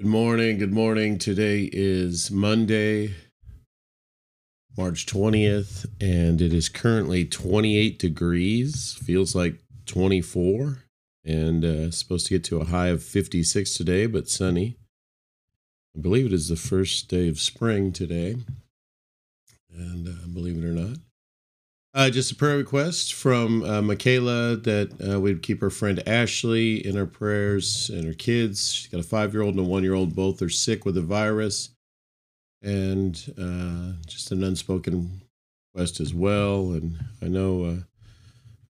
Good morning. Good morning. Today is Monday, March 20th, and it is currently 28 degrees. Feels like 24, and uh, supposed to get to a high of 56 today, but sunny. I believe it is the first day of spring today, and uh, believe it or not. Uh, just a prayer request from uh, Michaela that uh, we'd keep her friend Ashley in our prayers and her kids. She's got a five year old and a one year old. Both are sick with the virus. And uh, just an unspoken request as well. And I know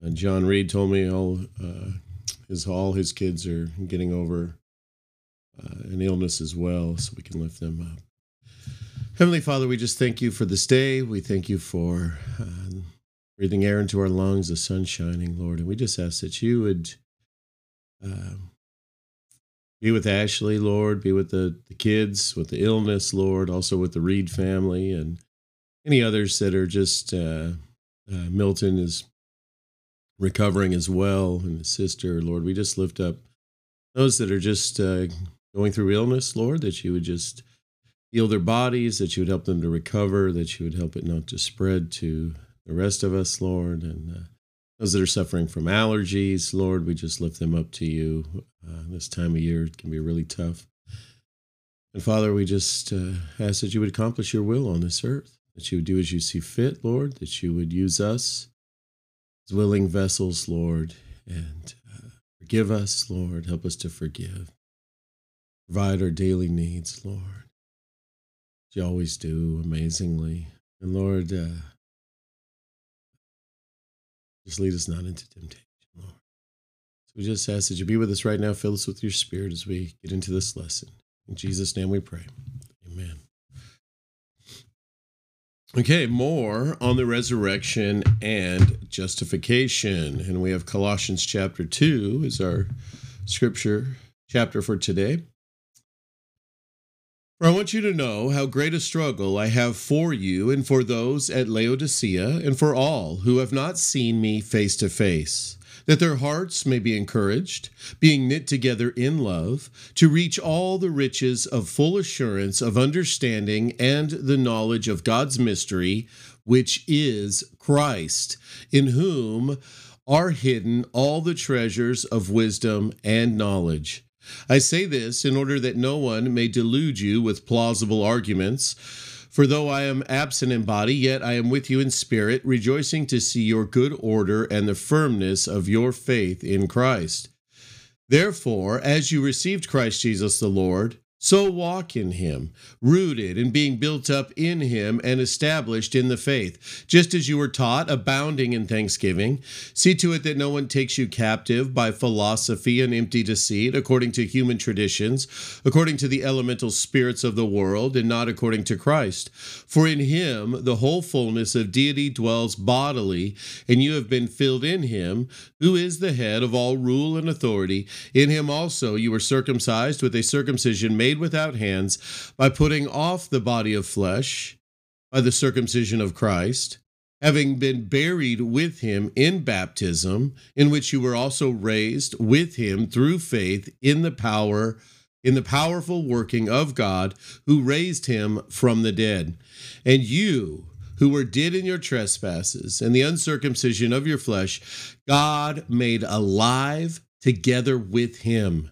uh, John Reed told me all uh, his all his kids are getting over an illness as well, so we can lift them up. Heavenly Father, we just thank you for this day. We thank you for breathing air into our lungs, the sun shining, Lord. And we just ask that you would uh, be with Ashley, Lord, be with the, the kids, with the illness, Lord, also with the Reed family and any others that are just, uh, uh, Milton is recovering as well, and his sister, Lord. We just lift up those that are just uh, going through illness, Lord, that you would just heal their bodies, that you would help them to recover, that you would help it not to spread to the rest of us, Lord, and uh, those that are suffering from allergies, Lord, we just lift them up to you. Uh, this time of year can be really tough. And Father, we just uh, ask that you would accomplish your will on this earth, that you would do as you see fit, Lord, that you would use us as willing vessels, Lord, and uh, forgive us, Lord. Help us to forgive. Provide our daily needs, Lord. You always do amazingly. And Lord, uh, just lead us not into temptation, Lord. So we just ask that you be with us right now. Fill us with your spirit as we get into this lesson. In Jesus' name we pray. Amen. Okay, more on the resurrection and justification. And we have Colossians chapter 2 is our scripture chapter for today. For I want you to know how great a struggle I have for you and for those at Laodicea and for all who have not seen me face to face, that their hearts may be encouraged, being knit together in love, to reach all the riches of full assurance of understanding and the knowledge of God's mystery, which is Christ, in whom are hidden all the treasures of wisdom and knowledge. I say this in order that no one may delude you with plausible arguments. For though I am absent in body, yet I am with you in spirit, rejoicing to see your good order and the firmness of your faith in Christ. Therefore, as you received Christ Jesus the Lord, so walk in him, rooted and being built up in him and established in the faith, just as you were taught, abounding in thanksgiving. See to it that no one takes you captive by philosophy and empty deceit, according to human traditions, according to the elemental spirits of the world, and not according to Christ. For in him the whole fullness of deity dwells bodily, and you have been filled in him, who is the head of all rule and authority. In him also you were circumcised with a circumcision made made without hands by putting off the body of flesh by the circumcision of Christ, having been buried with him in baptism, in which you were also raised with him through faith in the power in the powerful working of God who raised him from the dead. And you who were dead in your trespasses and the uncircumcision of your flesh, God made alive together with him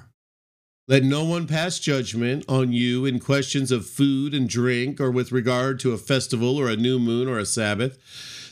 let no one pass judgment on you in questions of food and drink, or with regard to a festival, or a new moon, or a Sabbath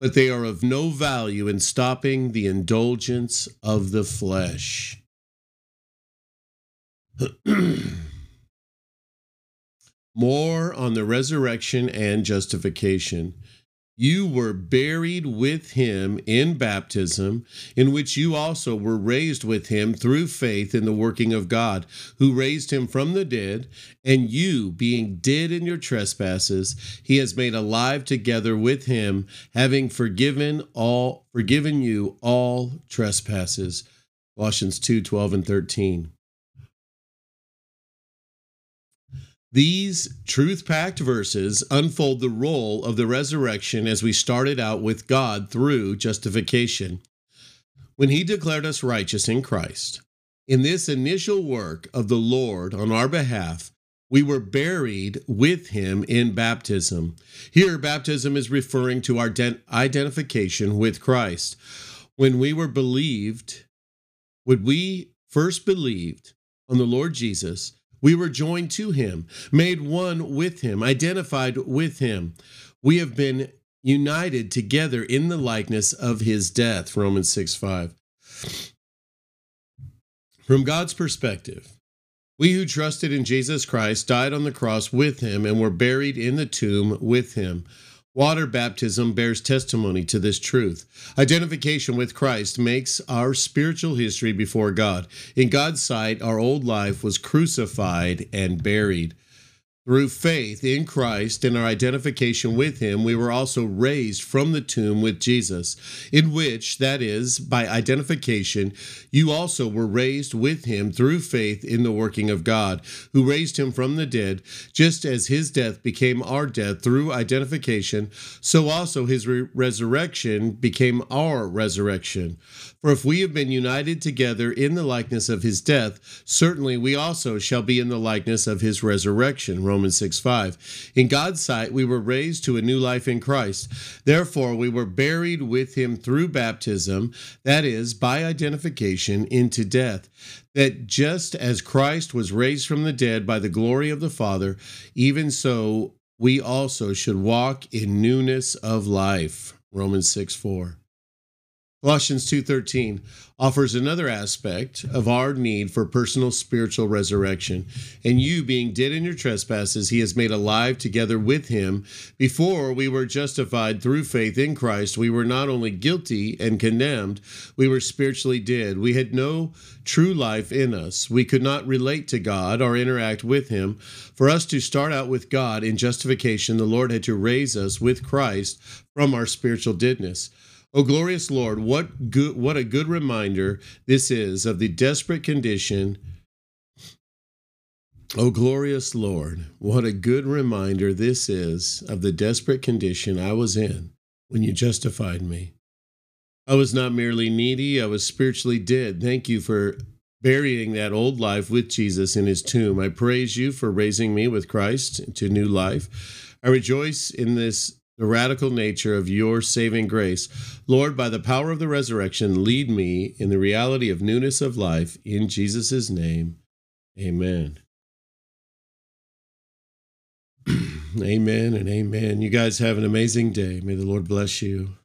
but they are of no value in stopping the indulgence of the flesh. More on the resurrection and justification. You were buried with him in baptism, in which you also were raised with him through faith in the working of God, who raised him from the dead. And you, being dead in your trespasses, he has made alive together with him, having forgiven all forgiven you all trespasses. Colossians 2 12 and 13. These truth packed verses unfold the role of the resurrection as we started out with God through justification. When He declared us righteous in Christ, in this initial work of the Lord on our behalf, we were buried with Him in baptism. Here, baptism is referring to our identification with Christ. When we were believed, when we first believed on the Lord Jesus, we were joined to him, made one with him, identified with him. We have been united together in the likeness of his death. Romans 6 5. From God's perspective, we who trusted in Jesus Christ died on the cross with him and were buried in the tomb with him. Water baptism bears testimony to this truth. Identification with Christ makes our spiritual history before God. In God's sight, our old life was crucified and buried. Through faith in Christ and our identification with Him, we were also raised from the tomb with Jesus, in which, that is, by identification, you also were raised with Him through faith in the working of God, who raised Him from the dead, just as His death became our death through identification, so also His re- resurrection became our resurrection. For if we have been united together in the likeness of His death, certainly we also shall be in the likeness of His resurrection. Romans 6 5. In God's sight, we were raised to a new life in Christ. Therefore, we were buried with him through baptism, that is, by identification, into death. That just as Christ was raised from the dead by the glory of the Father, even so we also should walk in newness of life. Romans 6 4. Colossians 2:13 offers another aspect of our need for personal spiritual resurrection. And you being dead in your trespasses he has made alive together with him before we were justified through faith in Christ we were not only guilty and condemned we were spiritually dead. We had no true life in us. We could not relate to God or interact with him. For us to start out with God in justification the Lord had to raise us with Christ from our spiritual deadness. O glorious Lord, what good what a good reminder this is of the desperate condition. O glorious Lord, what a good reminder this is of the desperate condition I was in when you justified me. I was not merely needy, I was spiritually dead. Thank you for burying that old life with Jesus in his tomb. I praise you for raising me with Christ to new life. I rejoice in this the radical nature of your saving grace. Lord, by the power of the resurrection, lead me in the reality of newness of life. In Jesus' name, amen. amen and amen. You guys have an amazing day. May the Lord bless you.